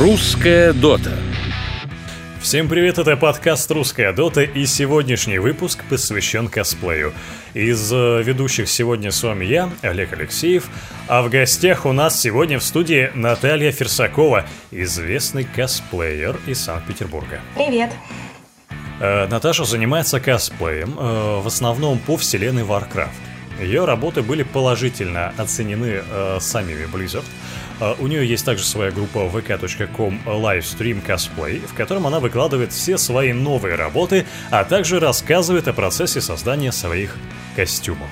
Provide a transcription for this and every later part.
Русская Дота. Всем привет, это подкаст «Русская Дота» и сегодняшний выпуск посвящен косплею. Из э, ведущих сегодня с вами я, Олег Алексеев, а в гостях у нас сегодня в студии Наталья Ферсакова, известный косплеер из Санкт-Петербурга. Привет. Э, Наташа занимается косплеем, э, в основном по вселенной Warcraft. Ее работы были положительно оценены э, самими Blizzard. Э, у нее есть также своя группа vk.com Livestream Cosplay, в котором она выкладывает все свои новые работы, а также рассказывает о процессе создания своих костюмов.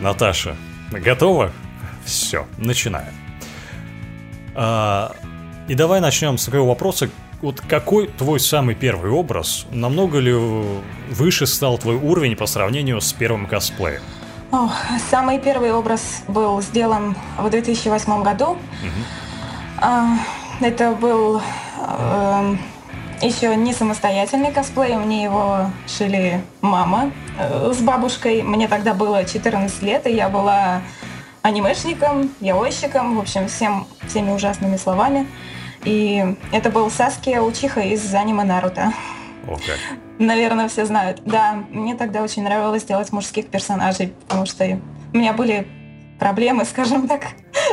Наташа, готова? Все, начинаем. А, и давай начнем с такого вопроса, вот какой твой самый первый образ? Намного ли выше стал твой уровень по сравнению с первым косплеем? О, самый первый образ был сделан в 2008 году. А, это был э, еще не самостоятельный косплей, мне его шили мама э, с бабушкой. Мне тогда было 14 лет, и я была анимешником, яойщиком, в общем, всем, всеми ужасными словами. И это был Саски Учиха из аниме Наруто. О. Наверное, все знают. Да, мне тогда очень нравилось делать мужских персонажей, потому что у меня были проблемы, скажем так,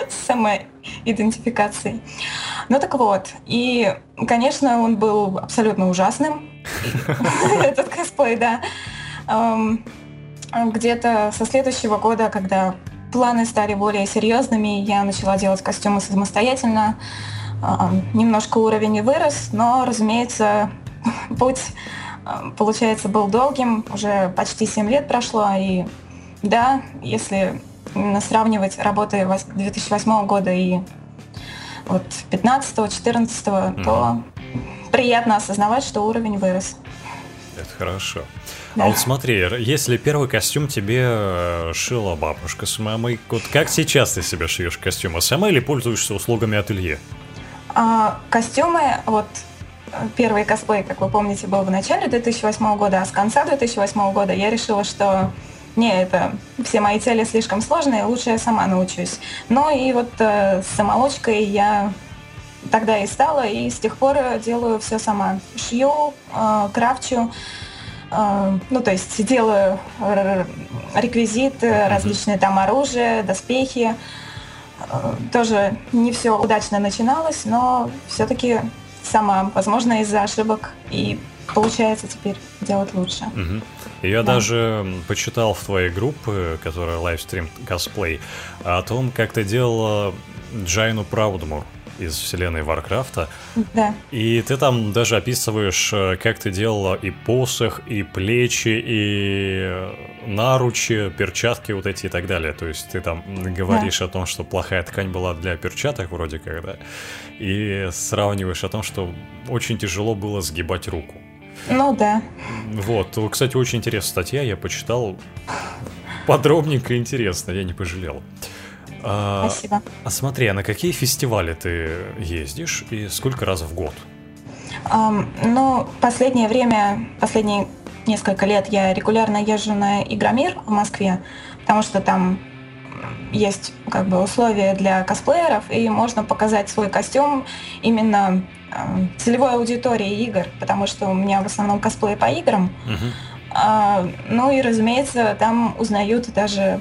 с самоидентификацией. Ну так вот, и, конечно, он был абсолютно ужасным, этот косплей, да. Где-то со следующего года, когда планы стали более серьезными, я начала делать костюмы самостоятельно, немножко уровень вырос, но, разумеется, путь, получается, был долгим, уже почти 7 лет прошло, и да, если сравнивать работы 2008 года и вот 15-14, mm то приятно осознавать, что уровень вырос. Это хорошо. Да. А вот смотри, если первый костюм тебе э, шила бабушка с мамой, вот как сейчас ты себе шьешь костюмы сама или пользуешься услугами ателье? А, костюмы, вот первый косплей, как вы помните, был в начале 2008 года, а с конца 2008 года я решила, что не, это все мои цели слишком сложные, лучше я сама научусь. Но и вот э, с самолочкой я тогда и стала, и с тех пор делаю все сама. Шью, э, крафчу, э, ну то есть делаю реквизиты, различные там оружие, доспехи. Э, тоже не все удачно начиналось, но все-таки сама, возможно, из-за ошибок и получается теперь делать лучше. Угу. Я да. даже почитал в твоей группе, которая Livestream Cosplay, о том, как ты делала Джайну Праудмур из вселенной Варкрафта. Да. И ты там даже описываешь, э, как ты делала и посох, и плечи, и наручи, перчатки вот эти и так далее. То есть ты там говоришь да. о том, что плохая ткань была для перчаток вроде как, да, и сравниваешь о том, что очень тяжело было сгибать руку. Ну да. Вот, кстати, очень интересная статья, я почитал подробненько интересно, я не пожалел. А, Спасибо. А смотри, а на какие фестивали ты ездишь и сколько раз в год? Um, ну, последнее время, последние несколько лет я регулярно езжу на Игромир в Москве, потому что там есть как бы условия для косплееров, и можно показать свой костюм именно э, целевой аудитории игр, потому что у меня в основном косплей по играм. Uh-huh. А, ну и, разумеется, там узнают даже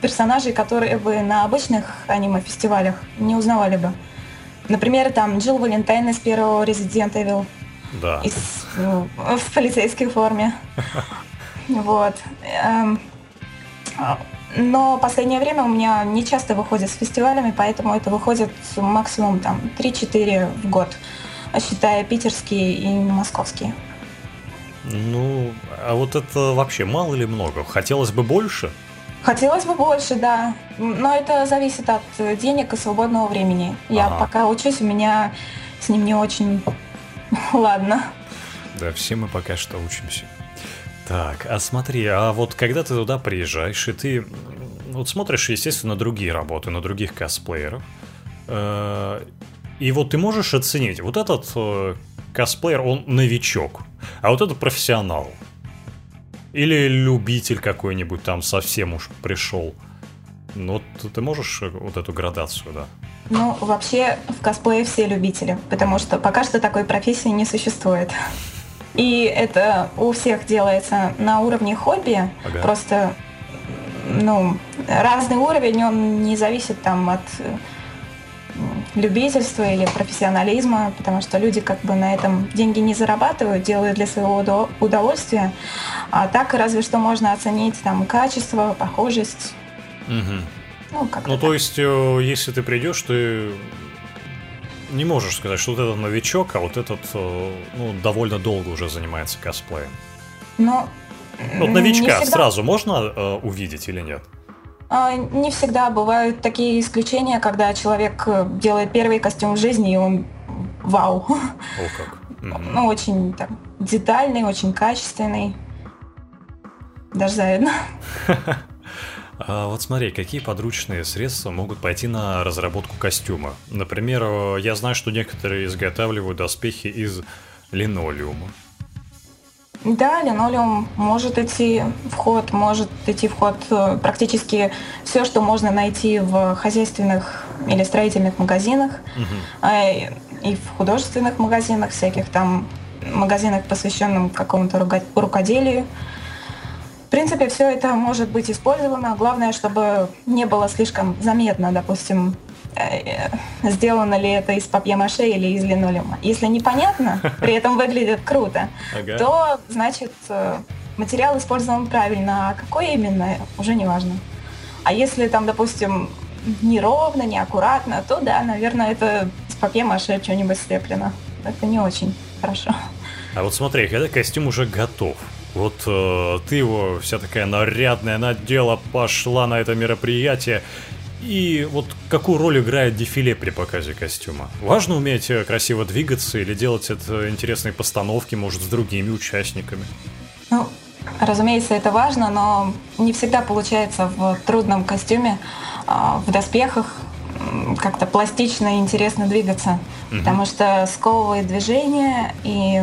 персонажей, которые бы на обычных аниме-фестивалях не узнавали бы. Например, там Джилл Валентайн из первого Resident Evil. Да. Из, ну, в полицейской форме. Вот. Эм, но последнее время у меня не часто выходит с фестивалями, поэтому это выходит максимум там 3-4 в год, считая питерские и московские. Ну, а вот это вообще мало или много? Хотелось бы больше? Хотелось бы больше, да. Но это зависит от денег и свободного времени. Я ага. пока учусь, у меня с ним не очень ладно. Да, все мы пока что учимся. Так, а смотри, а вот когда ты туда приезжаешь, и ты вот смотришь, естественно, другие работы, на других косплееров, э, и вот ты можешь оценить, вот этот э, косплеер, он новичок, а вот этот профессионал. Или любитель какой-нибудь там совсем уж пришел. Ну, ты можешь вот эту градацию, да? Ну, вообще в косплее все любители, потому что пока что такой профессии не существует. И это у всех делается на уровне хобби. Ага. Просто, ну, разный уровень, он не зависит там от любительства или профессионализма, потому что люди как бы на этом деньги не зарабатывают, делают для своего удовольствия. А так разве что можно оценить там качество, похожесть. Угу. Ну, как ну то есть, э, если ты придешь, ты не можешь сказать, что вот этот новичок, а вот этот э, ну, довольно долго уже занимается косплеем. Но вот новичка всегда... сразу можно э, увидеть или нет? А, не всегда бывают такие исключения, когда человек э, делает первый костюм в жизни, и он вау. О как. Ну, очень там, детальный, очень качественный. Даже завидно. А вот смотри, какие подручные средства могут пойти на разработку костюма? Например, э, я знаю, что некоторые изготавливают доспехи из линолеума. Да, линолеум может идти в ход, может идти в ход э, практически все, что можно найти в хозяйственных или строительных магазинах угу. и в художественных магазинах, всяких там магазинах, посвященных какому-то рукоделию. В принципе, все это может быть использовано. Главное, чтобы не было слишком заметно, допустим, сделано ли это из папье-маше или из линолеума. Если непонятно, при этом выглядит круто, ага. то, значит, э, материал использован правильно, а какой именно, уже не важно. А если там, допустим, неровно, неаккуратно, то да, наверное, это из папье-маше что-нибудь слеплено. Это не очень хорошо. А вот смотри, когда костюм уже готов, вот э, ты его вся такая нарядная надела, пошла на это мероприятие. И вот какую роль играет дефиле при показе костюма? Важно уметь э, красиво двигаться или делать это интересные постановки, может, с другими участниками? Ну, разумеется, это важно, но не всегда получается в трудном костюме, а, в доспехах как-то пластично и интересно двигаться, угу. потому что сковывает движение и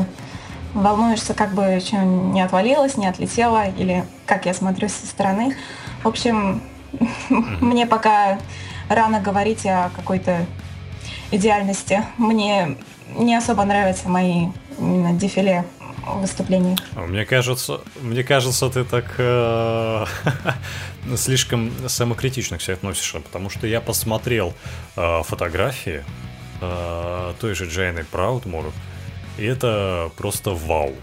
волнуешься, как бы что не отвалилось, не отлетело, или как я смотрю со стороны. В общем, мне пока рано говорить о какой-то идеальности. Мне не особо нравятся мои именно дефиле выступлений. А мне кажется, мне кажется, ты так э, слишком самокритично к себе относишься, потому что я посмотрел э, фотографии э, той же Джейны Праудмур, и это просто вау.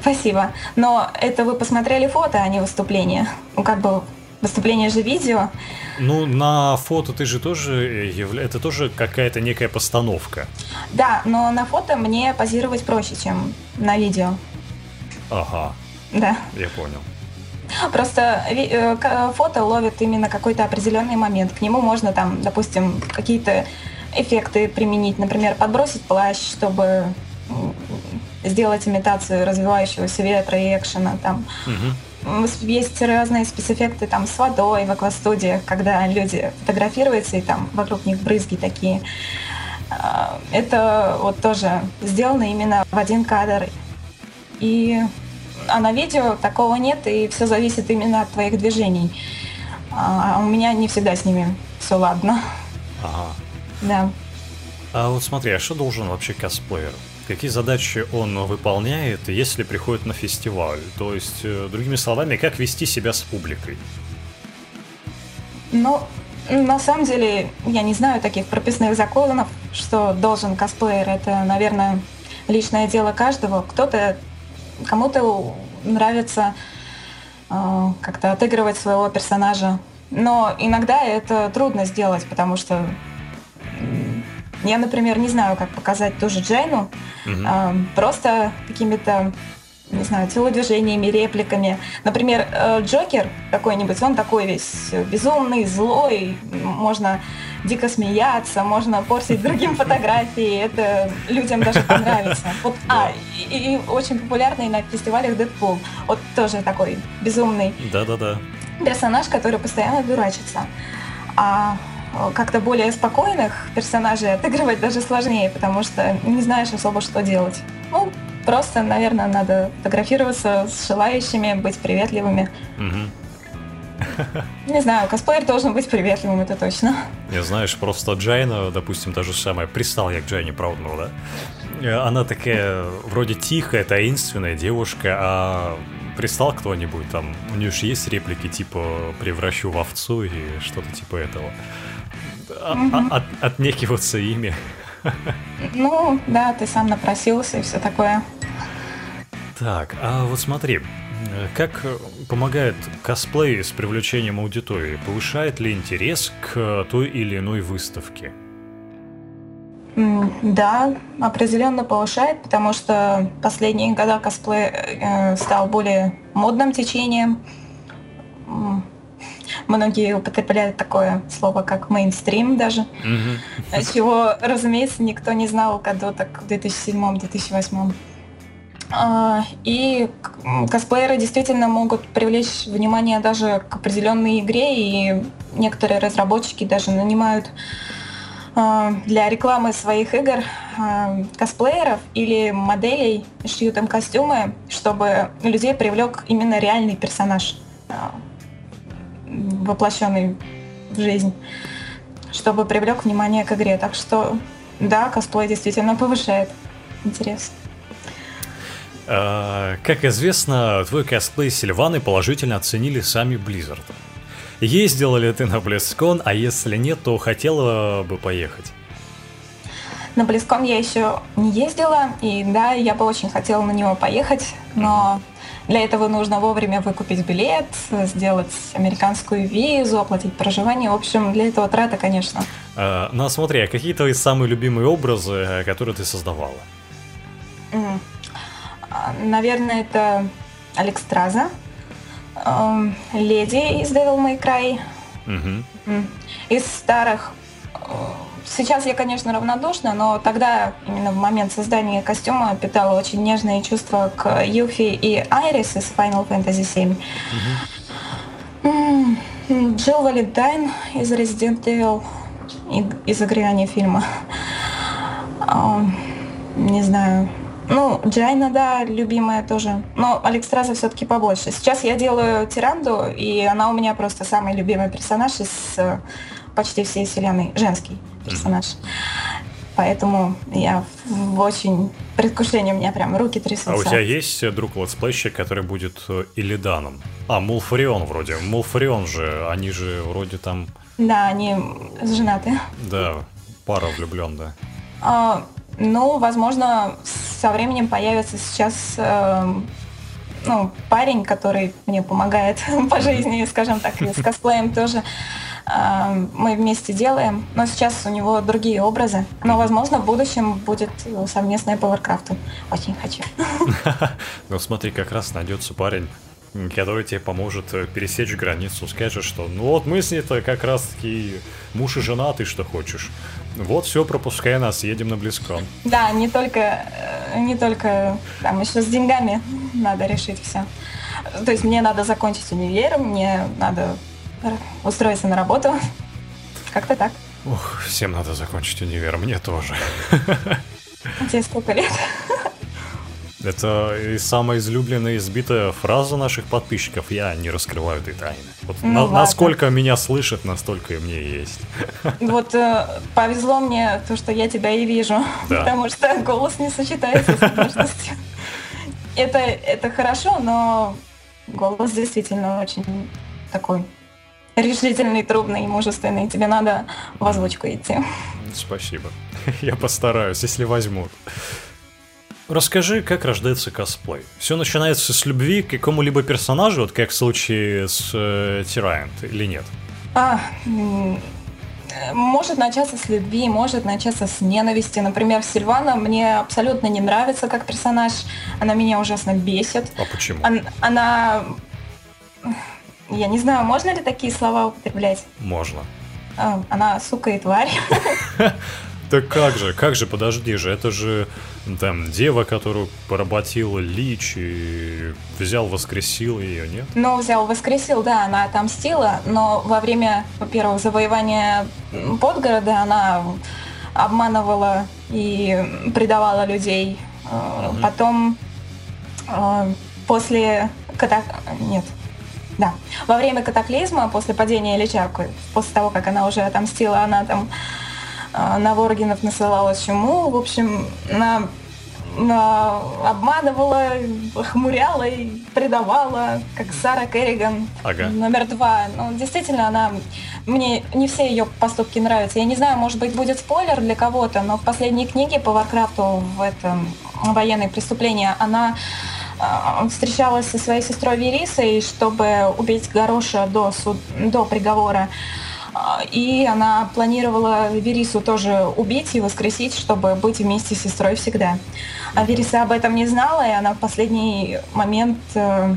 Спасибо. Но это вы посмотрели фото, а не выступление. Ну, как бы выступление же видео. Ну, на фото ты же тоже явля... это тоже какая-то некая постановка. Да, но на фото мне позировать проще, чем на видео. Ага. Да. Я понял. Просто э, фото ловит именно какой-то определенный момент. К нему можно там, допустим, какие-то эффекты применить, например, подбросить плащ, чтобы сделать имитацию развивающегося ветра и экшена. Там. Угу. Есть разные спецэффекты там с водой в аквастудиях, когда люди фотографируются и там вокруг них брызги такие. А, это вот тоже сделано именно в один кадр. И а на видео такого нет, и все зависит именно от твоих движений. А, а у меня не всегда с ними все ладно. Ага. Да. А вот смотри, а что должен вообще косплеер? Какие задачи он выполняет, если приходит на фестиваль. То есть, э, другими словами, как вести себя с публикой. Ну, на самом деле, я не знаю таких прописных законов, что должен косплеер. Это, наверное, личное дело каждого. Кто-то, кому-то нравится э, как-то отыгрывать своего персонажа. Но иногда это трудно сделать, потому что я, например, не знаю, как показать тоже Джейну, угу. э, просто какими-то не знаю, телодвижениями, репликами. Например, э, Джокер какой-нибудь, он такой весь безумный, злой, можно дико смеяться, можно портить другим фотографии, это людям даже понравится. Вот, а, и, и очень популярный на фестивалях Дэдпул, вот тоже такой безумный Да-да-да. персонаж, который постоянно дурачится. А как-то более спокойных персонажей отыгрывать даже сложнее, потому что не знаешь особо, что делать. Ну, просто, наверное, надо фотографироваться с желающими, быть приветливыми. Угу. Не знаю, косплеер должен быть приветливым, это точно. Не знаешь, просто Джайна, допустим, та же самая, пристал я к Джайне Прауднеру, да? Э, она такая вроде тихая, таинственная девушка, а пристал кто-нибудь там, у нее же есть реплики типа «превращу в овцу» и что-то типа этого. А, а, от, отнекиваться ими. Ну, да, ты сам напросился и все такое. Так, а вот смотри, как помогает косплей с привлечением аудитории? Повышает ли интерес к той или иной выставке? Да, определенно повышает, потому что последние года косплей э, стал более модным течением. Многие употребляют такое слово, как мейнстрим даже, mm-hmm. чего, разумеется, никто не знал году так в 2007-2008. А, и косплееры действительно могут привлечь внимание даже к определенной игре, и некоторые разработчики даже нанимают для рекламы своих игр а, косплееров или моделей, шьют им костюмы, чтобы людей привлек именно реальный персонаж, воплощенный в жизнь, чтобы привлек внимание к игре. Так что да, косплей действительно повышает интерес. А, как известно, твой косплей Сильваны положительно оценили сами Blizzard. Ездила ли ты на BlizzCon, а если нет, то хотела бы поехать? На BlizzCon я еще не ездила, и да, я бы очень хотела на него поехать, но для этого нужно вовремя выкупить билет, сделать американскую визу, оплатить проживание. В общем, для этого трата, конечно. А, ну, а смотри, а какие твои самые любимые образы, э, которые ты создавала? Mm. Наверное, это Алекстраза, эм, Леди из Devil May Cry. Угу. Из старых Сейчас я, конечно, равнодушна, но тогда, именно в момент создания костюма, питала очень нежные чувства к Юфи и Айрис из Final Fantasy VII. Угу. Джилл Валентайн из Resident Evil, из игры, фильма. Не знаю, ну, Джайна, да, любимая тоже. Но Алекстраза все-таки побольше. Сейчас я делаю Тиранду, и она у меня просто самый любимый персонаж из э, почти всей вселенной. Женский персонаж. Поэтому я в очень предвкушении, у меня прям руки трясутся. А у тебя есть друг летсплейщик, который будет э, Иллиданом? А, Малфурион вроде. Малфурион же, они же вроде там... Да, они женаты. Да, пара влюбленная. А, ну, возможно, со временем появится сейчас э, ну, парень, который мне помогает по жизни, скажем так, с косплеем тоже э, мы вместе делаем. Но сейчас у него другие образы. Но, возможно, в будущем будет совместное по. Очень хочу. Ну, смотри, как раз найдется парень, который тебе поможет э, пересечь границу, скажет, что ну вот мы с ней-то как раз таки муж и жена, ты что хочешь. Вот все, пропускай нас, едем на Близкон. Да, не только, э, не только, там еще с деньгами надо решить все. То есть мне надо закончить универ, мне надо устроиться на работу. Как-то так. Ух, всем надо закончить универ, мне тоже. Тебе сколько лет? Это и самая излюбленная избитая фраза наших подписчиков. Я не раскрываю этой тайны. Вот ну, на, насколько меня слышат, настолько и мне есть. Вот э, повезло мне то, что я тебя и вижу. Да. Потому что голос не сочетается с внешностью. Это, это хорошо, но голос действительно очень такой решительный, трудный, мужественный. Тебе надо в озвучку идти. Спасибо. Я постараюсь, если возьмут. Расскажи, как рождается косплей. Все начинается с любви к какому-либо персонажу, вот как в случае с э, Тирайант, или нет? А, может начаться с любви, может начаться с ненависти. Например, Сильвана мне абсолютно не нравится как персонаж. Она меня ужасно бесит. А почему? Она, она... Я не знаю, можно ли такие слова употреблять? Можно. А, она сука и тварь. Так как же, как же, подожди же, это же там дева, которую поработил Лич и взял, воскресил ее, нет? Ну, взял, воскресил, да, она отомстила, но во время, во-первых, завоевания Подгорода она обманывала и предавала людей. Угу. Потом, э, после... Когда... Нет, Да. Во время катаклизма, после падения Ильича, после того, как она уже отомстила, она там на Воргинов насылала чуму. В общем, она обманывала, хмуряла и предавала, как Сара Керриган ага. номер два. Ну, действительно, она мне не все ее поступки нравятся. Я не знаю, может быть, будет спойлер для кого-то, но в последней книге по Варкрафту в этом военное преступление она а, встречалась со своей сестрой Верисой, чтобы убить Гарроша до, суд, до приговора. А, и она планировала Верису тоже убить и воскресить, чтобы быть вместе с сестрой всегда. А Вериса об этом не знала, и она в последний момент э,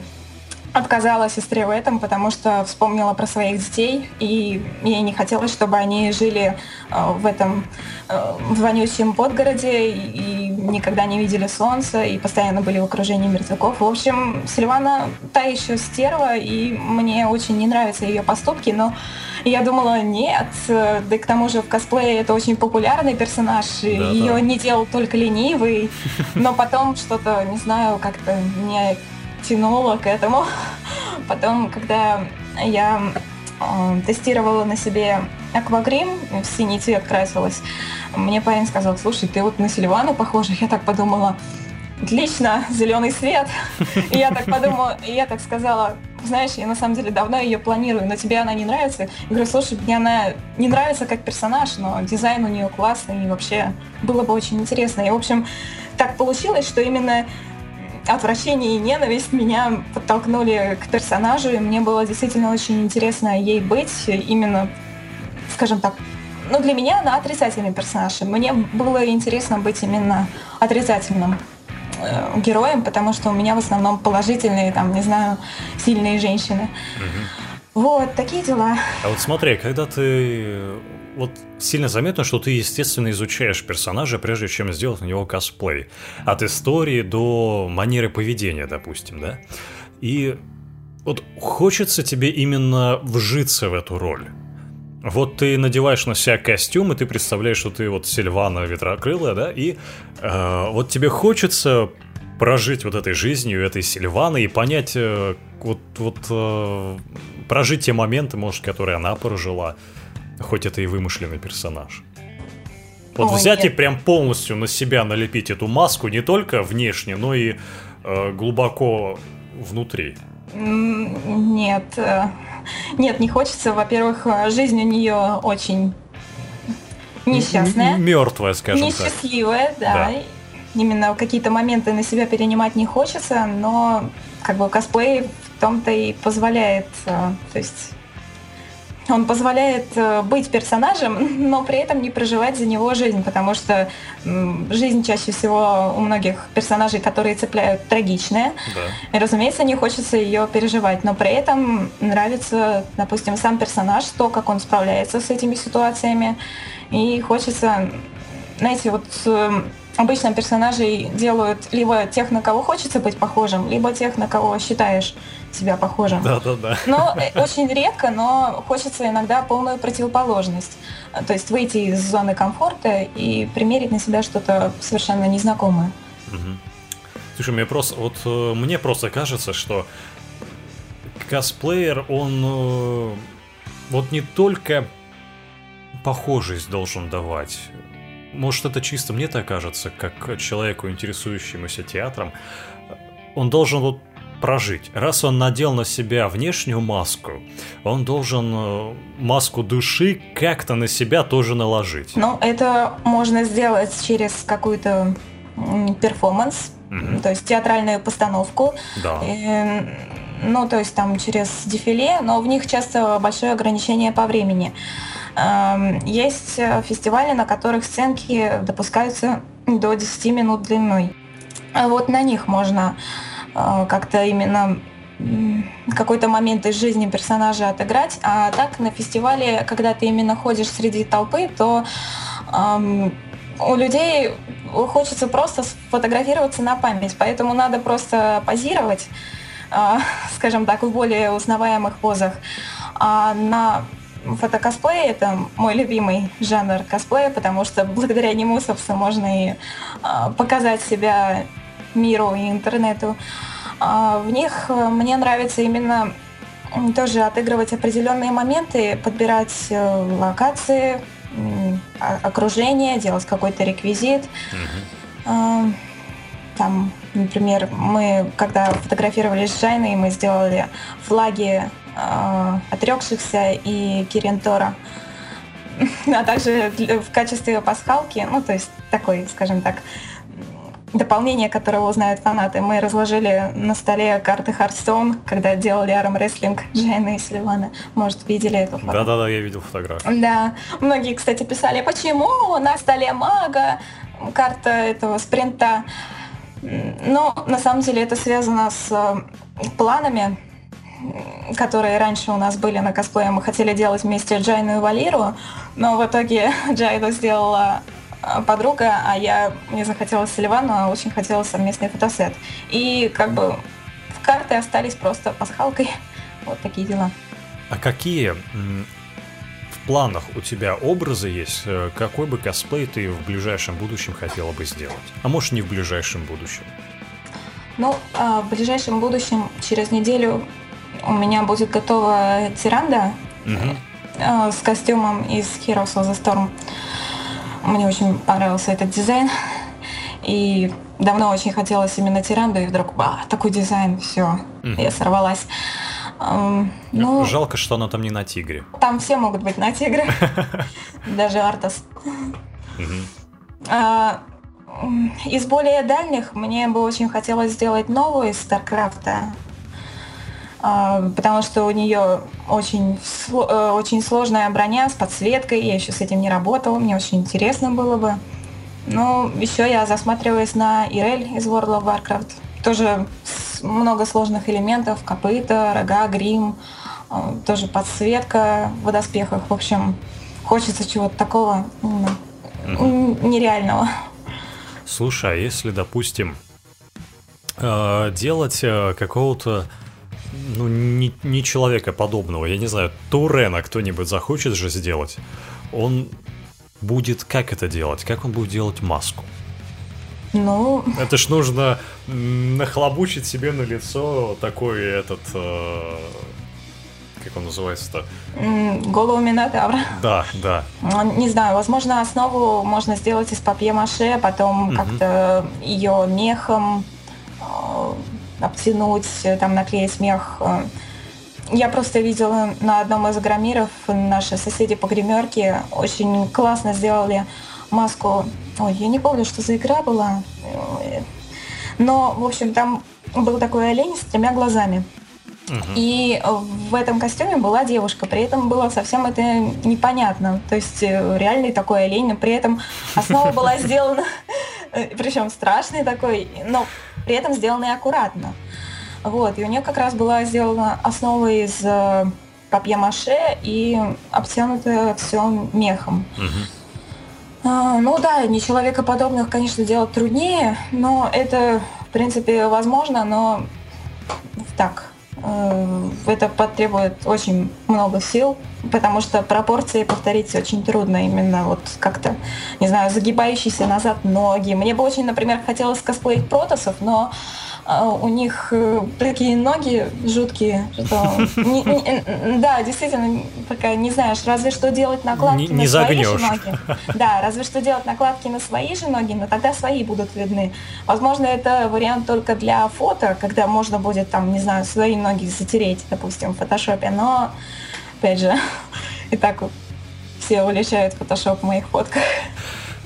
отказала сестре в этом, потому что вспомнила про своих детей, и ей не хотелось, чтобы они жили э, в этом э, в вонючем подгороде и никогда не видели солнца, и постоянно были в окружении мертвяков. В общем, Сильвана та еще стерва, и мне очень не нравятся ее поступки, но я думала, нет, да и к тому же в косплее это очень популярный персонаж, да, ее да. не делал только ленивый, но потом что-то, не знаю, как-то не тянуло к этому. Потом, когда я э, тестировала на себе аквагрим, в синий цвет красилась, мне парень сказал, слушай, ты вот на Сильвану похожа. Я так подумала, отлично, зеленый свет. И я так подумала, и я так сказала, знаешь, я на самом деле давно ее планирую, но тебе она не нравится. Я говорю, слушай, мне она не нравится как персонаж, но дизайн у нее классный, и вообще было бы очень интересно. И, в общем, так получилось, что именно отвращение и ненависть меня подтолкнули к персонажу, и мне было действительно очень интересно ей быть, именно, скажем так, ну, для меня она отрицательный персонаж. Мне было интересно быть именно отрицательным э, героем, потому что у меня в основном положительные, там, не знаю, сильные женщины. Угу. Вот, такие дела. А вот смотри, когда ты вот сильно заметно, что ты, естественно, изучаешь персонажа, прежде чем сделать на него косплей. От истории до манеры поведения, допустим, да? И вот хочется тебе именно вжиться в эту роль. Вот ты надеваешь на себя костюм, и ты представляешь, что ты вот Сильвана Ветрокрылая, да, и э, вот тебе хочется прожить вот этой жизнью, этой Сильваны и понять, э, вот, вот э, прожить те моменты, может, которые она прожила, хоть это и вымышленный персонаж. Вот О, взять нет. и прям полностью на себя налепить эту маску не только внешне, но и э, глубоко внутри. Нет, э, нет, не хочется. Во-первых, э, жизнь у нее очень несчастная. Мертвая, скажем несчастливая, так. Несчастливая, да. да. Именно какие-то моменты на себя перенимать не хочется, но как бы косплей в том-то и позволяет. Э, то есть он позволяет э, быть персонажем, но при этом не проживать за него жизнь, потому что жизнь чаще всего у многих персонажей, которые цепляют, трагичная. Да. И, разумеется, не хочется ее переживать, но при этом нравится, допустим, сам персонаж, то, как он справляется с этими ситуациями. И хочется, знаете, вот эм, обычно персонажей делают либо тех, на кого хочется быть похожим, либо тех, на кого считаешь себя похожим. Да, да, да. Но э, очень редко, но хочется иногда полную противоположность. То есть выйти из зоны комфорта и примерить на себя что-то совершенно незнакомое. Угу. Слушай, мне просто, вот э, мне просто кажется, что косплеер, он э, вот не только похожесть должен давать, может, это чисто мне так кажется, как человеку, интересующемуся театром, он должен вот прожить. Раз он надел на себя внешнюю маску, он должен э, маску души как-то на себя тоже наложить. Ну, это можно сделать через какую-то перформанс, mm-hmm. то есть театральную постановку. Да. И, ну, то есть там через дефиле, но в них часто большое ограничение по времени. Эм, есть фестивали, на которых сценки допускаются до 10 минут длиной. А вот на них можно как-то именно какой-то момент из жизни персонажа отыграть. А так на фестивале, когда ты именно ходишь среди толпы, то эм, у людей хочется просто сфотографироваться на память, поэтому надо просто позировать, э, скажем так, в более узнаваемых позах. А на фотокосплей — это мой любимый жанр косплея, потому что благодаря нему, собственно, можно и а, показать себя миру и интернету. А, в них мне нравится именно тоже отыгрывать определенные моменты, подбирать э, локации, окружение, делать какой-то реквизит. Угу. Там, например, мы, когда фотографировали с Жайной, мы сделали флаги э, отрекшихся и Кирентора. А также в качестве пасхалки, ну, то есть такой, скажем так, дополнение, которое узнают фанаты. Мы разложили на столе карты Hearthstone, когда делали армрестлинг Джейна и Сливана. Может, видели эту фотографию? Да-да-да, я видел фотографию. Да. Многие, кстати, писали, почему на столе мага карта этого спринта. Но на самом деле это связано с э, планами, которые раньше у нас были на косплее. Мы хотели делать вместе Джайну и Валиру, но в итоге Джайну сделала подруга, а я мне захотелось Селивану, а очень хотела совместный фотосет. И как бы в карты остались просто пасхалкой. Вот такие дела. А какие в планах у тебя образы есть? Э, какой бы косплей ты в ближайшем будущем хотела бы сделать? А может не в ближайшем будущем? Ну, а, в ближайшем будущем, через неделю, у меня будет готова Тиранда угу. с костюмом из Heroes of the Storm. Мне очень понравился этот дизайн. И давно очень хотелось именно тиранду, и вдруг, ба, такой дизайн, все, угу. я сорвалась. Um, ну, Жалко, что она там не на тигре. Там все могут быть на тигре, даже Артас. Из более дальних мне бы очень хотелось сделать новую из Старкрафта. А, потому что у нее очень, э, очень сложная броня с подсветкой, я еще с этим не работала, мне очень интересно было бы. Ну, еще я засматриваюсь на Ирель из World of Warcraft. Тоже много сложных элементов, копыта, рога, грим, а, тоже подсветка в доспехах. В общем, хочется чего-то такого ну, нереального. Слушай, а если, допустим, э, делать э, какого-то ну, не, не человека подобного. Я не знаю, Турена кто-нибудь захочет же сделать. Он будет как это делать? Как он будет делать маску? Ну... Это ж нужно нахлобучить себе на лицо такой этот... Э, как он называется-то? Голову Минотавра. Да, да. Ну, не знаю, возможно, основу можно сделать из папье-маше, потом угу. как-то ее мехом обтянуть, э, там наклеить смех. Э. Я просто видела на одном из граммиров, наши соседи по гримерке очень классно сделали маску. Ой, я не помню, что за игра была. Но, в общем, там был такой олень с тремя глазами. И в этом костюме была девушка, при этом было совсем это непонятно. То есть э, реальный такой олень, но при этом основа была сделана, причем страшный такой, но при этом сделанные аккуратно. Вот, и у нее как раз была сделана основа из э, папье-маше и обтянутая все мехом. Угу. А, ну да, не человекоподобных, конечно, делать труднее, но это, в принципе, возможно, но так, э, это потребует очень много сил, потому что пропорции повторить очень трудно. Именно вот как-то, не знаю, загибающиеся назад ноги. Мне бы очень, например, хотелось косплеить протосов, но а, у них э, такие ноги жуткие, что не, не, да, действительно, пока не знаешь, разве что делать накладки не, на не свои загнешь. же ноги. Да, разве что делать накладки на свои же ноги, но тогда свои будут видны. Возможно, это вариант только для фото, когда можно будет там, не знаю, свои ноги затереть, допустим, в фотошопе, но опять же, и так все уличают фотошоп в моих фотках.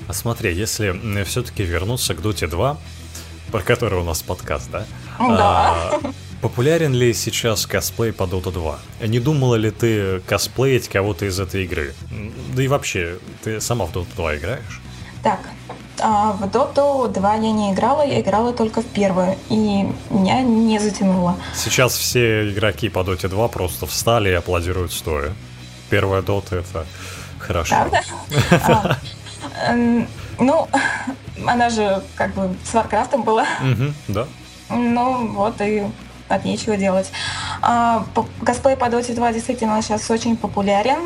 А смотри, если все-таки вернуться к Dota 2, про который у нас подкаст, да? Да. А, популярен ли сейчас косплей по Dota 2? Не думала ли ты косплеить кого-то из этой игры? Да и вообще, ты сама в Dota 2 играешь? Так, а, в Dota 2 я не играла, я играла только в первую, и меня не затянуло. Сейчас все игроки по Dota 2 просто встали и аплодируют стоя. Первая Dota это хорошо. Правда? А, эм, ну, она же как бы с Варкрафтом была. Угу, да. Ну, вот и от нечего делать. А, косплей по Dota 2 действительно сейчас очень популярен.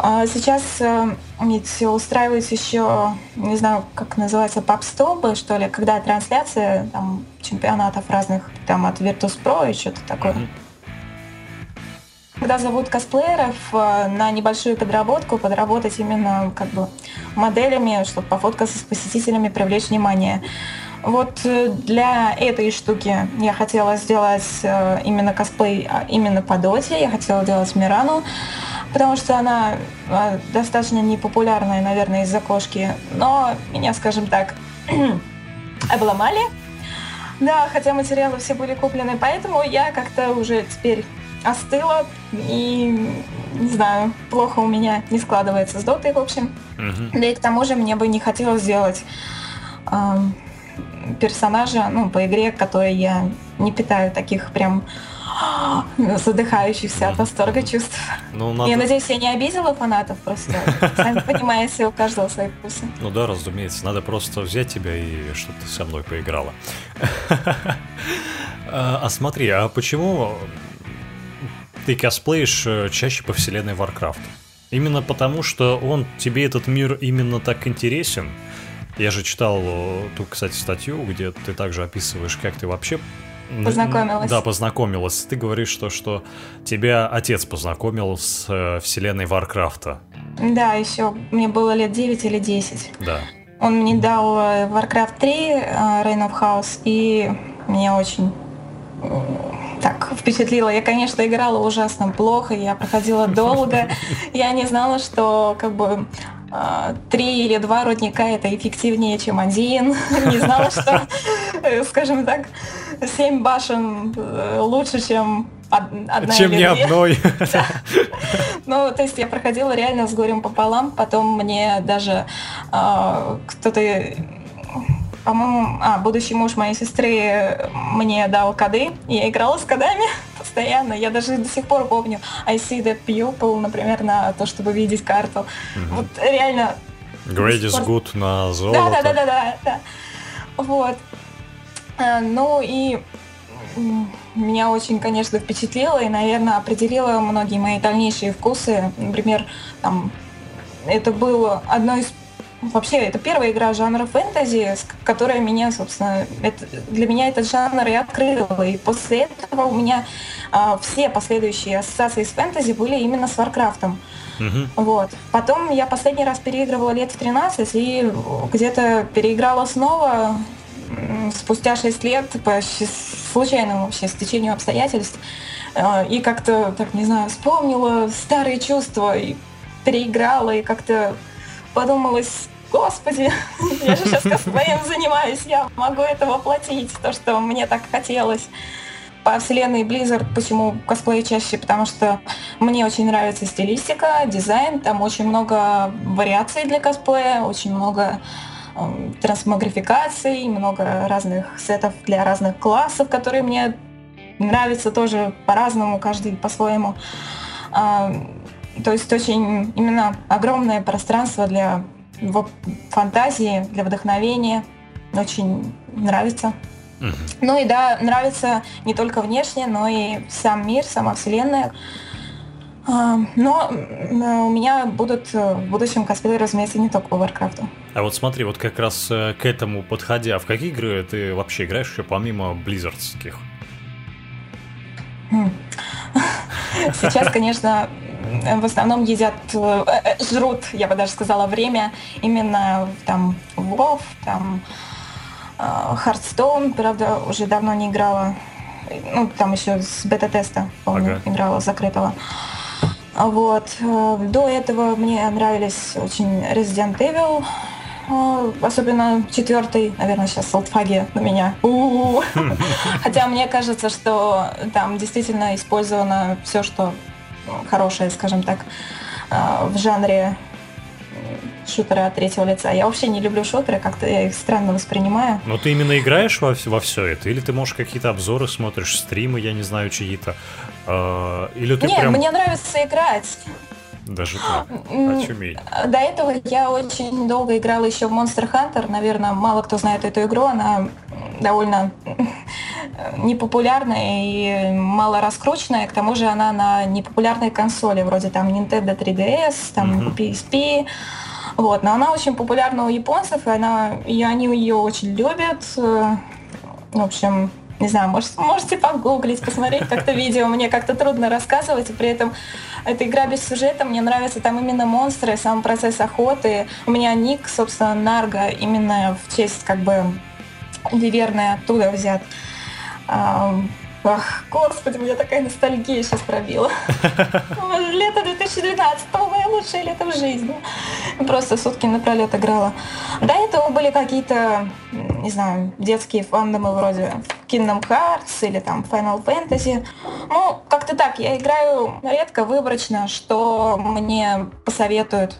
А сейчас э, ведь устраивается еще, не знаю, как называется, папстопы, что ли, когда трансляция там, чемпионатов разных, там от Virtus.pro и что-то такое. Когда зовут косплееров э, на небольшую подработку, подработать именно как бы моделями, чтобы пофоткаться с посетителями, привлечь внимание. Вот э, для этой штуки я хотела сделать э, именно косплей а, именно по доте, я хотела делать Мирану, потому что она достаточно непопулярная, наверное, из-за кошки, но меня, скажем так, обломали. Да, хотя материалы все были куплены, поэтому я как-то уже теперь остыла и не знаю, плохо у меня не складывается с дотой, в общем. Угу. Да и к тому же мне бы не хотелось сделать э, персонажа, ну, по игре, которой я не питаю таких прям задыхающихся от восторга чувств. Ну, надо... Я надеюсь, я не обидела фанатов просто. Сами понимаете, у каждого свои вкусы. Ну да, разумеется. Надо просто взять тебя и чтобы ты со мной поиграла. А смотри, а почему ты косплеишь э, чаще по вселенной Warcraft? Именно потому, что он тебе этот мир именно так интересен. Я же читал э, ту, кстати, статью, где ты также описываешь, как ты вообще Познакомилась. Да, познакомилась. Ты говоришь, что, что тебя отец познакомил с э, вселенной Варкрафта. Да, еще мне было лет 9 или 10. Да. Он мне дал Warcraft 3, э, Reign of House, и меня очень так впечатлило. Я, конечно, играла ужасно плохо, я проходила долго. Я не знала, что как бы а, три или два родника это эффективнее, чем один. Не знала, что, э, скажем так, семь башен э, лучше, чем одна Чем или не две. одной. Да. Ну, то есть я проходила реально с горем пополам. Потом мне даже э, кто-то по-моему, а, будущий муж моей сестры мне дал коды, и я играла с кодами постоянно. Я даже до сих пор помню I see that pupil, например, на то, чтобы видеть карту. Mm-hmm. Вот реально... Greed is good на золото. Да, да, да, да, да. Вот. А, ну и меня очень, конечно, впечатлило и, наверное, определило многие мои дальнейшие вкусы. Например, там, это было одно из Вообще, это первая игра жанра фэнтези, которая меня, собственно, это, для меня этот жанр и открыла. И после этого у меня а, все последующие ассоциации с фэнтези были именно с Варкрафтом. Угу. Вот. Потом я последний раз переигрывала лет в 13 и где-то переиграла снова спустя 6 лет по случайному вообще стечению обстоятельств. А, и как-то, так не знаю, вспомнила старые чувства и переиграла, и как-то подумалось, господи, я же сейчас косплеем занимаюсь, я могу это воплотить, то, что мне так хотелось. По вселенной Blizzard почему косплей чаще? Потому что мне очень нравится стилистика, дизайн, там очень много вариаций для косплея, очень много э, трансмогрификаций, много разных сетов для разных классов, которые мне нравятся тоже по-разному, каждый по-своему. Э, то есть очень именно огромное пространство для фантазии, для вдохновения. Очень нравится. Угу. Ну и да, нравится не только внешне, но и сам мир, сама вселенная. А, но у меня будут в будущем косплеи, разумеется, не только по Варкрафту. А вот смотри, вот как раз э, к этому подходя, в какие игры ты вообще играешь еще помимо близзардских? Хм. Сейчас, конечно, в основном едят, э, э, жрут, я бы даже сказала, время именно там Вов, там Hearthstone, правда, уже давно не играла. Ну, там еще с бета-теста, помню, ага. играла закрытого. Вот. Э, до этого мне нравились очень Resident Evil, особенно четвертый, наверное, сейчас Солтфаги на меня. Хотя мне кажется, что там действительно использовано все, что хорошее, скажем так, а, в жанре шутера от третьего лица. Я вообще не люблю шутеры, как-то я их странно воспринимаю. Но ты именно играешь во, во все это? Или ты, можешь какие-то обзоры смотришь, стримы, я не знаю, чьи-то? Э, или ты Нет, прям... мне нравится играть. Даже так. Очуметь. До этого я очень долго играла еще в Monster Hunter. Наверное, мало кто знает эту игру. Она довольно непопулярная и мало раскрученная. К тому же она на непопулярной консоли, вроде там Nintendo 3DS, там mm-hmm. PSP. Вот, но она очень популярна у японцев, и, она, и они ее очень любят. В общем, не знаю, может, можете погуглить, посмотреть как-то видео. Мне как-то трудно рассказывать, и при этом эта игра без сюжета. Мне нравятся там именно монстры, сам процесс охоты. У меня ник, собственно, Нарго, именно в честь как бы Виверны оттуда взят. Ах, господи, меня такая ностальгия сейчас пробила. Лето 2012, мое лучшее лето в жизни. Просто сутки напролет играла. До этого были какие-то, не знаю, детские фандомы вроде Kingdom Hearts или там Final Fantasy. Ну, как-то так, я играю редко, выборочно, что мне посоветуют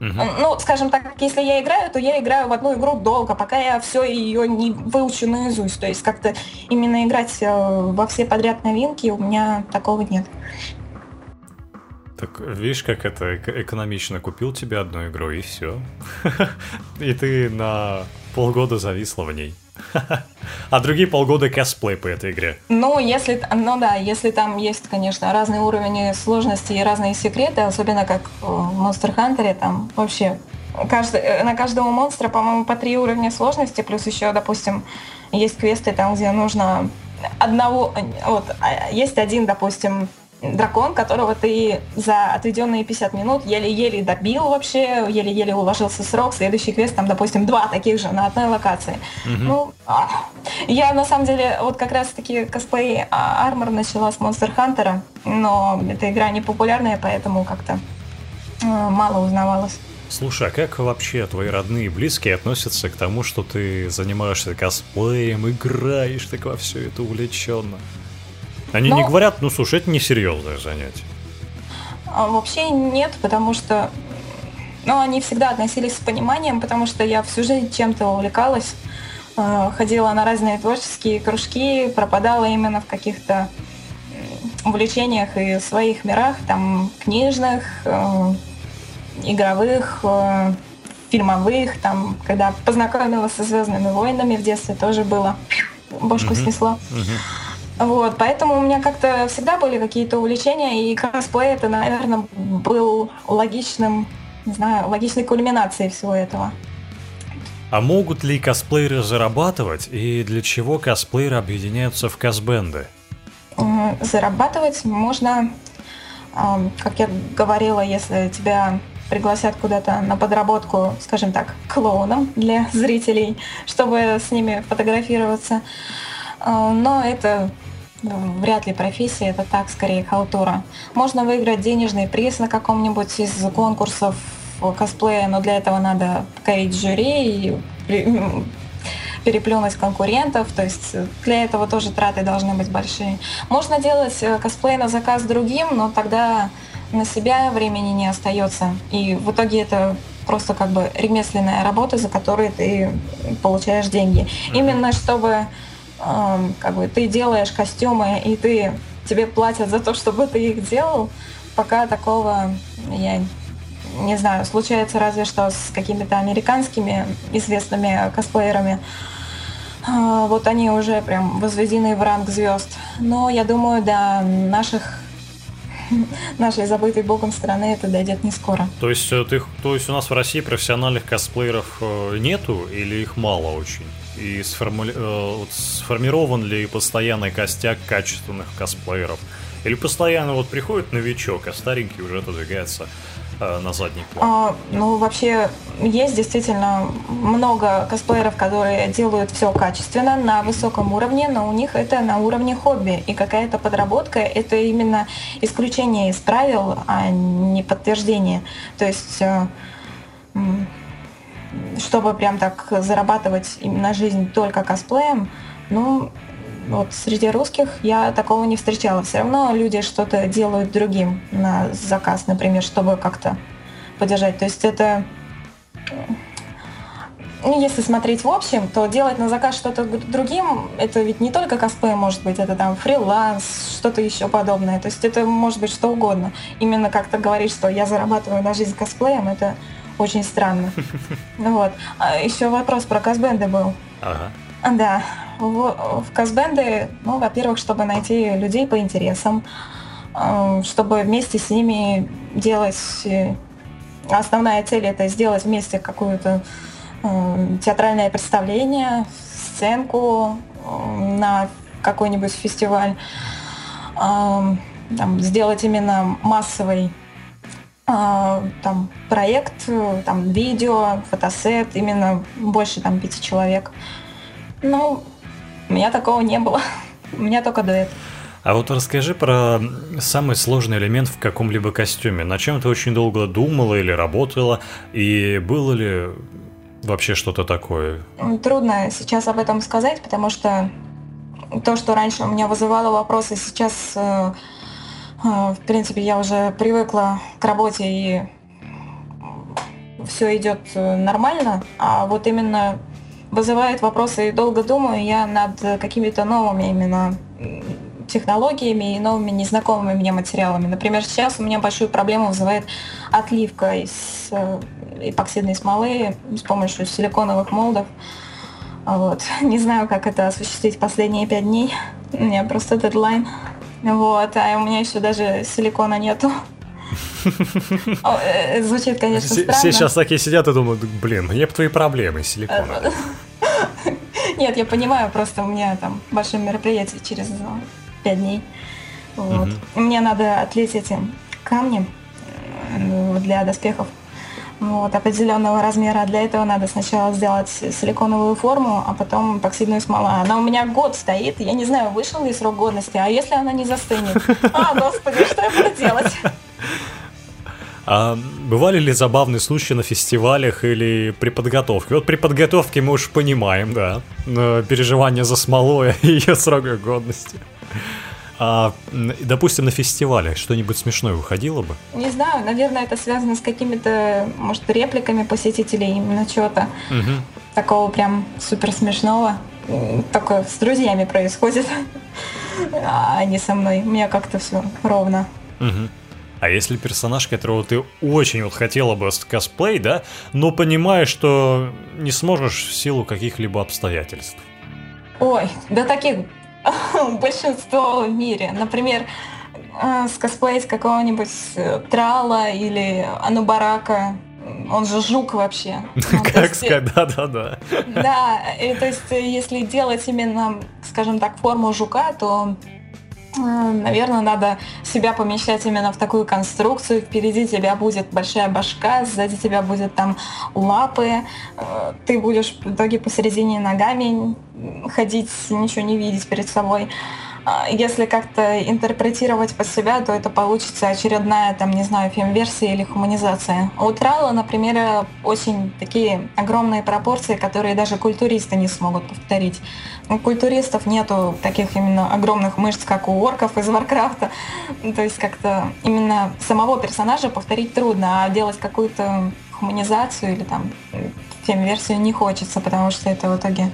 Ну, скажем так, если я играю, то я играю в одну игру долго, пока я все ее не выучу наизусть. То есть как-то именно играть э, во все подряд новинки у меня такого нет. Так видишь, как это экономично купил тебе одну игру и все. И ты на полгода зависла в ней. А другие полгода косплей по этой игре. Ну, если, ну да, если там есть, конечно, разные уровни сложности и разные секреты, особенно как в Monster Hunter, там вообще каждый, э, на каждого монстра, по-моему, по три уровня сложности, плюс еще, допустим, есть квесты там, где нужно одного, вот, а, есть один, допустим, дракон, которого ты за отведенные 50 минут еле-еле добил вообще, еле-еле уложился срок. Следующий квест, там, допустим, два таких же на одной локации. Угу. Ну, а, я на самом деле вот как раз-таки косплей Армор начала с Monster Hunter, но эта игра не популярная, поэтому как-то э, мало узнавалась. Слушай, а как вообще твои родные и близкие относятся к тому, что ты занимаешься косплеем, играешь так во все это увлеченно? Они Но... не говорят, ну слушай, это несерьезное занятие. А, вообще нет, потому что ну, они всегда относились с пониманием, потому что я всю жизнь чем-то увлекалась, а, ходила на разные творческие кружки, пропадала именно в каких-то увлечениях и своих мирах, там книжных, э, игровых, э, фильмовых, там, когда познакомилась со Звездными войнами в детстве, тоже было. Бошку uh-huh. снесло. Uh-huh. Вот, поэтому у меня как-то всегда были какие-то увлечения, и косплей это, наверное, был логичным, не знаю, логичной кульминацией всего этого. А могут ли косплееры зарабатывать, и для чего косплееры объединяются в косбенды? Зарабатывать можно, как я говорила, если тебя пригласят куда-то на подработку, скажем так, клоуном для зрителей, чтобы с ними фотографироваться. Но это вряд ли профессия, это так, скорее халтура. Можно выиграть денежный приз на каком-нибудь из конкурсов косплея, но для этого надо покорить жюри и переплюнуть конкурентов, то есть для этого тоже траты должны быть большие. Можно делать э, косплей на заказ другим, но тогда на себя времени не остается. И в итоге это просто как бы ремесленная работа, за которую ты получаешь деньги. Mm-hmm. Именно чтобы как бы ты делаешь костюмы, и ты тебе платят за то, чтобы ты их делал, пока такого я не знаю, случается разве что с какими-то американскими известными косплеерами. А, вот они уже прям возведены в ранг звезд. Но я думаю, до наших нашей забытой богом страны это дойдет не скоро. То есть, э, ты, то есть у нас в России профессиональных косплееров э, нету или их мало очень? И сформули... Э, сформирован ли постоянный костяк качественных косплееров? Или постоянно вот приходит новичок, а старенький уже отодвигается э, на задний план? А, ну, вообще, есть действительно много косплееров, которые делают все качественно, на высоком уровне, но у них это на уровне хобби. И какая-то подработка — это именно исключение из правил, а не подтверждение. То есть э, чтобы прям так зарабатывать на жизнь только косплеем, ну, вот среди русских я такого не встречала. Все равно люди что-то делают другим на заказ, например, чтобы как-то поддержать. То есть это ну, если смотреть в общем, то делать на заказ что-то другим, это ведь не только косплей может быть, это там фриланс, что-то еще подобное. То есть это может быть что угодно. Именно как-то говорить, что я зарабатываю на жизнь косплеем, это очень странно. Вот. А еще вопрос про казбенды был. Ага. Да. В, в казбенды, ну, во-первых, чтобы найти людей по интересам, э, чтобы вместе с ними делать... Э, основная цель это сделать вместе какое-то э, театральное представление, сценку на какой-нибудь фестиваль, там, сделать именно массовый там, проект, там, видео, фотосет, именно больше там пяти человек. Ну, у меня такого не было. У меня только дуэт. А вот расскажи про самый сложный элемент в каком-либо костюме. На чем ты очень долго думала или работала? И было ли вообще что-то такое? Трудно сейчас об этом сказать, потому что то, что раньше у меня вызывало вопросы, сейчас, э, в принципе, я уже привыкла к работе и все идет э, нормально. А вот именно вызывает вопросы и долго думаю я над какими-то новыми именно технологиями и новыми незнакомыми мне материалами. Например, сейчас у меня большую проблему вызывает отливка из э, эпоксидной смолы с помощью силиконовых молдов. Вот. Не знаю, как это осуществить последние пять дней. У меня просто дедлайн. Вот. А у меня еще даже силикона нету. Э, звучит, конечно, странно. Все сейчас такие сидят и думают, блин, мне бы твои проблемы, силикона. Нет, я понимаю, просто у меня там большое мероприятие через пять дней. Вот. Угу. Мне надо отлить эти камни э, для доспехов вот, определенного размера. Для этого надо сначала сделать силиконовую форму, а потом эпоксидную смолу. Она у меня год стоит, я не знаю, вышел ли срок годности, а если она не застынет? А, господи, что я буду делать? А бывали ли забавные случаи на фестивалях или при подготовке? Вот при подготовке мы уж понимаем, да, переживания за смолой и ее срок годности. А, допустим, на фестивале что-нибудь смешное выходило бы? Не знаю, наверное, это связано с какими-то, может, репликами посетителей, именно чего-то угу. такого прям супер смешного. Такое с друзьями происходит, а не со мной. У меня как-то все ровно. Угу. А если персонаж, которого ты очень вот хотела бы косплей, да, но понимаешь, что не сможешь в силу каких-либо обстоятельств? Ой, да таких большинство в мире. Например, э, скосплеить какого-нибудь э, Трала или Анубарака. Он же жук вообще. Ну, как сказать, да-да-да. Да, то есть если делать именно, скажем так, форму жука, то Наверное, надо себя помещать именно в такую конструкцию. Впереди тебя будет большая башка, сзади тебя будет там лапы. Э, ты будешь в итоге посередине ногами ходить, ничего не видеть перед собой. А, если как-то интерпретировать под себя, то это получится очередная, там, не знаю, фем-версия или хуманизация. У Трала, например, очень такие огромные пропорции, которые даже культуристы не смогут повторить. У культуристов нету таких именно огромных мышц, как у орков из Варкрафта. То есть как-то именно самого персонажа повторить трудно, а делать какую-то хуманизацию или там фем-версию не хочется, потому что это в итоге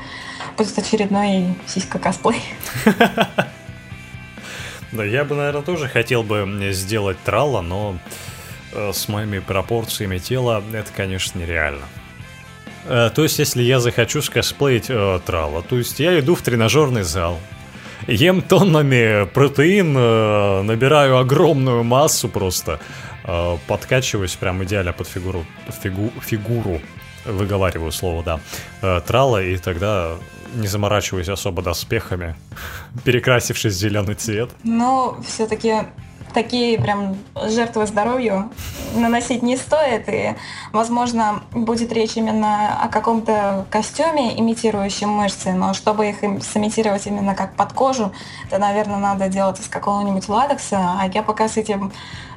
будет очередной сиська-косплей. Да, я бы, наверное, тоже хотел бы сделать тралла, но э, с моими пропорциями тела это, конечно, нереально. Э, то есть, если я захочу скосплеить э, тралла, то есть я иду в тренажерный зал, ем тоннами протеин, э, набираю огромную массу просто, э, подкачиваюсь прям идеально под фигуру, фигу, фигуру, выговариваю слово, да, э, трала, и тогда не заморачиваясь особо доспехами, перекрасившись в зеленый цвет. Но все-таки такие прям жертвы здоровью наносить не стоит, и, возможно, будет речь именно о каком-то костюме, имитирующем мышцы, но чтобы их сымитировать именно как под кожу, это, наверное, надо делать из какого-нибудь ладекса, а я пока с этим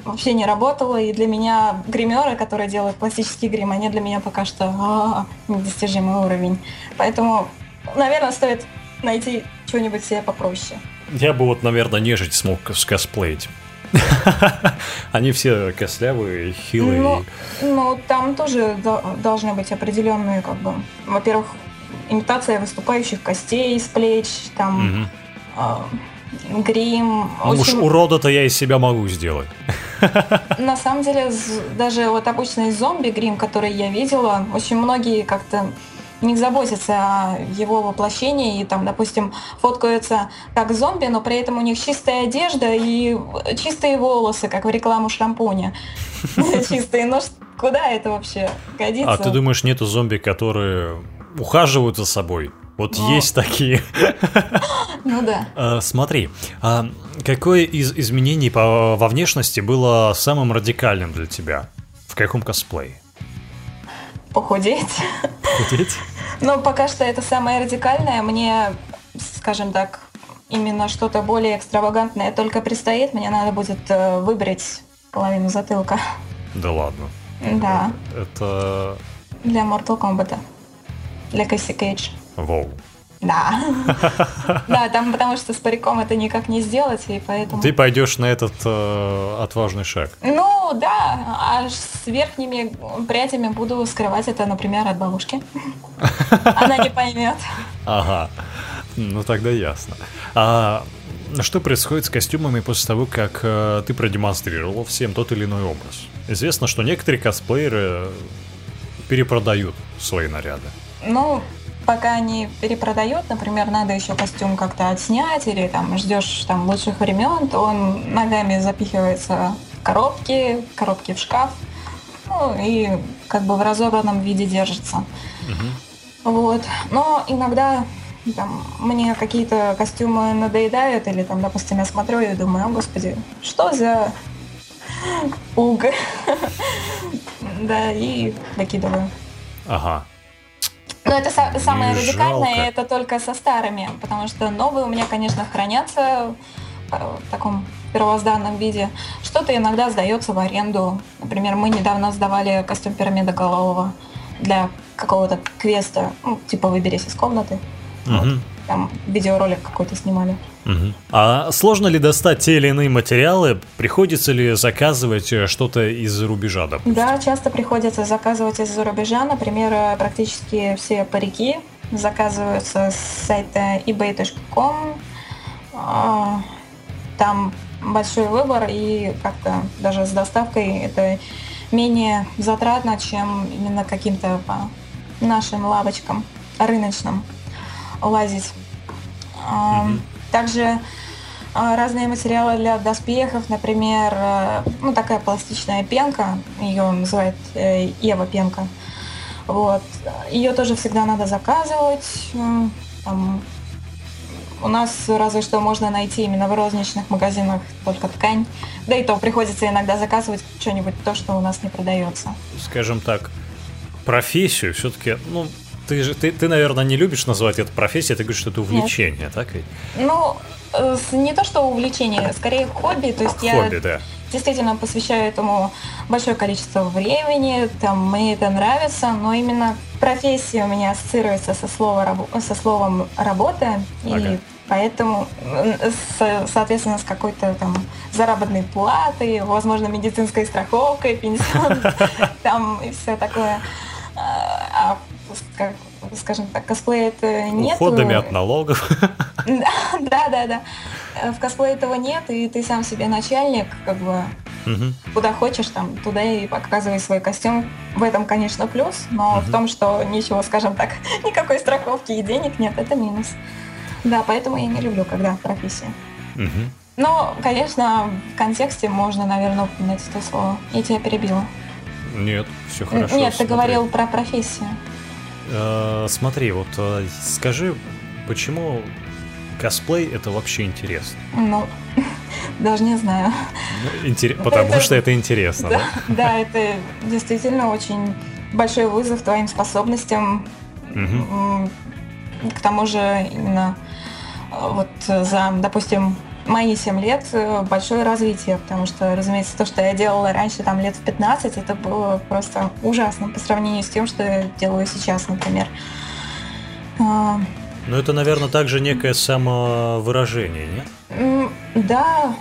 вообще не работала, и для меня гримеры, которые делают пластический грим, они для меня пока что а, недостижимый уровень. Поэтому наверное, стоит найти что-нибудь себе попроще. Я бы вот, наверное, нежить смог скосплеить. Они все костлявые, хилые. Ну, ну, там тоже должны быть определенные, как бы, во-первых, имитация выступающих костей с плеч, там, угу. э, грим. Ну очень... уж урода-то я из себя могу сделать. На самом деле, даже вот обычный зомби-грим, который я видела, очень многие как-то не заботятся о его воплощении и там, допустим, фоткаются как зомби, но при этом у них чистая одежда и чистые волосы, как в рекламу шампуня. Чистые, но куда это вообще годится? А ты думаешь, нету зомби, которые ухаживают за собой? Вот Но... есть такие. Ну да. А, смотри, а какое из изменений по, во внешности было самым радикальным для тебя? В каком косплее? Похудеть. Похудеть? Ну, пока что это самое радикальное. Мне, скажем так, именно что-то более экстравагантное только предстоит. Мне надо будет э, выбрать половину затылка. Да ладно. Да. Это... Для Mortal Kombat. Для Кэсси Кейдж. Воу. Да. Да, там потому что с париком это никак не сделать, и поэтому... Ты пойдешь на этот э, отважный шаг. Ну, да, а с верхними прядями буду скрывать это, например, от бабушки. Она не поймет. Ага, ну тогда ясно. А что происходит с костюмами после того, как э, ты продемонстрировал всем тот или иной образ? Известно, что некоторые косплееры перепродают свои наряды. Ну, пока они перепродают, например, надо еще костюм как-то отснять или там ждешь там лучших времен, то он ногами запихивается в коробки, коробки в шкаф, ну и как бы в разобранном виде держится. Угу. Вот. Но иногда там, мне какие-то костюмы надоедают, или там, допустим, я смотрю и думаю, о господи, что за уг? да, и выкидываю. Ага. Но это са- самое Жалко. радикальное, это только со старыми, потому что новые у меня, конечно, хранятся в таком первозданном виде. Что-то иногда сдается в аренду. Например, мы недавно сдавали костюм пирамида голового для какого-то квеста, ну, типа «Выберись из комнаты». Угу. Вот. Там видеоролик какой-то снимали. Угу. А сложно ли достать те или иные материалы? Приходится ли заказывать э, что-то из-за рубежа, допустим? Да, часто приходится заказывать из-за рубежа. Например, э, практически все парики заказываются с сайта ebay.com. А, там большой выбор и как-то даже с доставкой это менее затратно, чем именно каким-то нашим лавочкам рыночным лазить. Mm-hmm. Также а, разные материалы для доспехов, например, э, ну такая пластичная пенка, ее называют э, Ева пенка. Вот. Ее тоже всегда надо заказывать. Там, у нас разве что можно найти именно в розничных магазинах только ткань. Да и то приходится иногда заказывать что-нибудь то, что у нас не продается. Скажем так, профессию все-таки, ну, ты же, ты, ты, наверное, не любишь называть это профессией, ты говоришь, что это увлечение, Нет. так ведь? Ну, э, не то, что увлечение, скорее хобби. То есть хобби, я да. действительно посвящаю этому большое количество времени, там, мне это нравится, но именно профессия у меня ассоциируется со, слова, со словом «работа», ага. и поэтому, соответственно, с какой-то там заработной платой, возможно, медицинской страховкой, пенсионной, там и все такое. А, а как, скажем так, косплей это нет. Уходами от налогов. Да, да, да. В косплее этого нет, и ты сам себе начальник, как бы угу. куда хочешь, там, туда и показывай свой костюм. В этом, конечно, плюс, но угу. в том, что ничего, скажем так, никакой страховки и денег нет, это минус. Да, поэтому я не люблю, когда профессия. Угу. Но, конечно, в контексте можно, наверное, упомянуть это слово. Я тебя перебила. Нет, все хорошо. Нет, ты говорил про профессию. Э, смотри, вот э, скажи, почему косплей это вообще интересно? Ну, даже не знаю. Интер... Потому это, что это интересно, да? Да, да, это действительно очень большой вызов твоим способностям. Угу. К тому же именно э, вот за, допустим, мои 7 лет э, большое развитие, потому что, разумеется, то, что я делала раньше, там, лет в 15, это было просто ужасно по сравнению с тем, что я делаю сейчас, например. А, ну, это, наверное, также некое самовыражение, нет? Да,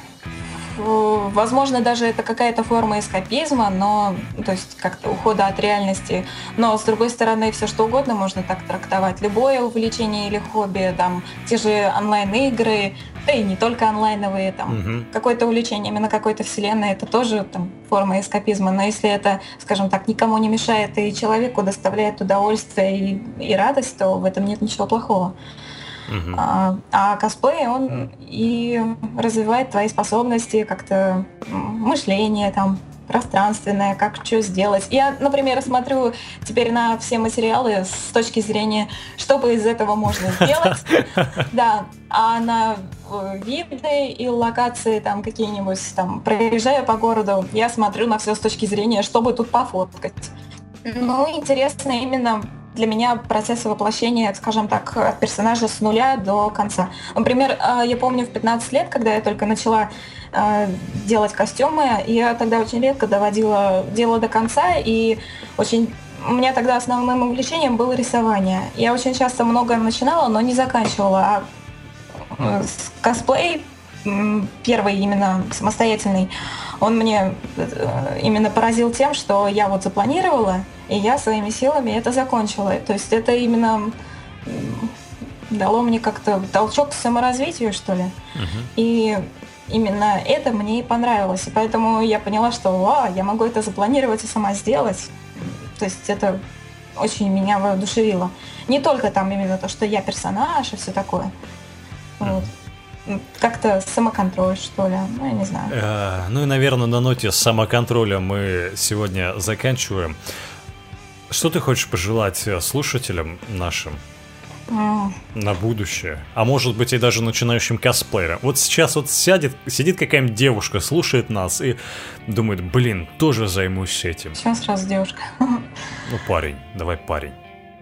возможно, даже это какая-то форма эскапизма, но, то есть как-то ухода от реальности. Но, с другой стороны, все что угодно можно так трактовать. Любое увлечение или хобби, там, те же онлайн-игры, да и не только онлайновые, там, угу. какое-то увлечение именно какой-то вселенной, это тоже там форма эскапизма. Но если это, скажем так, никому не мешает и человеку доставляет удовольствие и, и радость, то в этом нет ничего плохого. Uh-huh. А, а косплей, он и развивает твои способности, как-то мышление, там, пространственное, как что сделать. Я, например, смотрю теперь на все материалы с точки зрения, что бы из этого можно сделать. Да, а на э, виды и локации там какие-нибудь, там, проезжая по городу, я смотрю на все с точки зрения, чтобы тут пофоткать. Ну, интересно именно для меня процесс воплощения, скажем так, от персонажа с нуля до конца. Например, э, я помню в 15 лет, когда я только начала э, делать костюмы, я тогда очень редко доводила дело до конца, и очень у меня тогда основным увлечением было рисование. Я очень часто много начинала, но не заканчивала. А э, косплей первый именно самостоятельный, он мне именно поразил тем, что я вот запланировала, и я своими силами это закончила. То есть это именно дало мне как-то толчок к саморазвитию, что ли. Uh-huh. И именно это мне и понравилось. И поэтому я поняла, что вау, я могу это запланировать и сама сделать. То есть это очень меня воодушевило. Не только там именно то, что я персонаж и все такое. Вот. Как-то самоконтроль, что ли. Ну, я не знаю. Э, ну и, наверное, на ноте самоконтроля мы сегодня заканчиваем. Что ты хочешь пожелать э, слушателям нашим mm. на будущее? А может быть и даже начинающим косплеерам? Вот сейчас вот сядет, сидит какая-нибудь девушка, слушает нас и думает, блин, тоже займусь этим. Сейчас сразу девушка? Ну, парень, давай парень.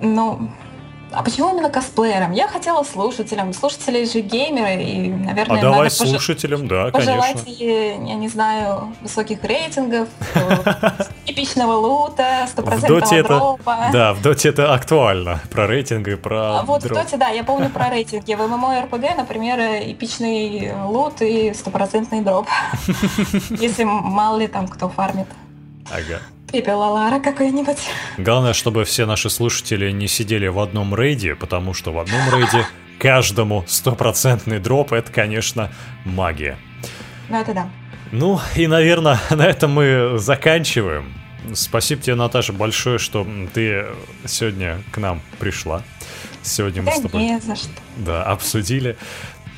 Ну, а почему именно косплеерам? Я хотела слушателям. Слушатели же геймеры, и, наверное, а давай надо слушателям, пож... да, пожелать, конечно. я не знаю, высоких рейтингов, типичного лута, стопроцентного дропа. Да, в доте это актуально, про рейтинг и про а Вот в доте, да, я помню про рейтинги. В РПГ, например, эпичный лут и стопроцентный дроп. Если мало ли там кто фармит. Ага. Пепел Алара какой-нибудь. Главное, чтобы все наши слушатели не сидели в одном рейде, потому что в одном рейде каждому стопроцентный дроп — это, конечно, магия. Ну, это да. Ну, и, наверное, на этом мы заканчиваем. Спасибо тебе, Наташа, большое, что ты сегодня к нам пришла. Сегодня мы да с тобой... не за что. Да, обсудили.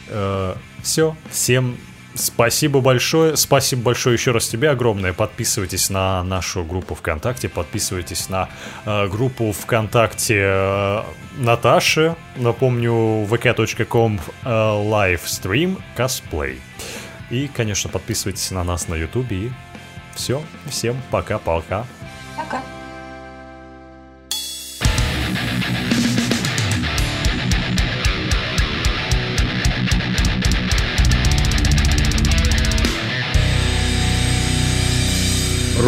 Э, все, всем Спасибо большое. Спасибо большое еще раз тебе огромное. Подписывайтесь на нашу группу ВКонтакте, подписывайтесь на э, группу ВКонтакте э, Наташи. Напомню, vk.com э, livestream cosplay. И, конечно, подписывайтесь на нас на ютубе. И все. Всем пока-пока.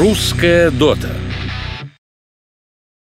Русская дота.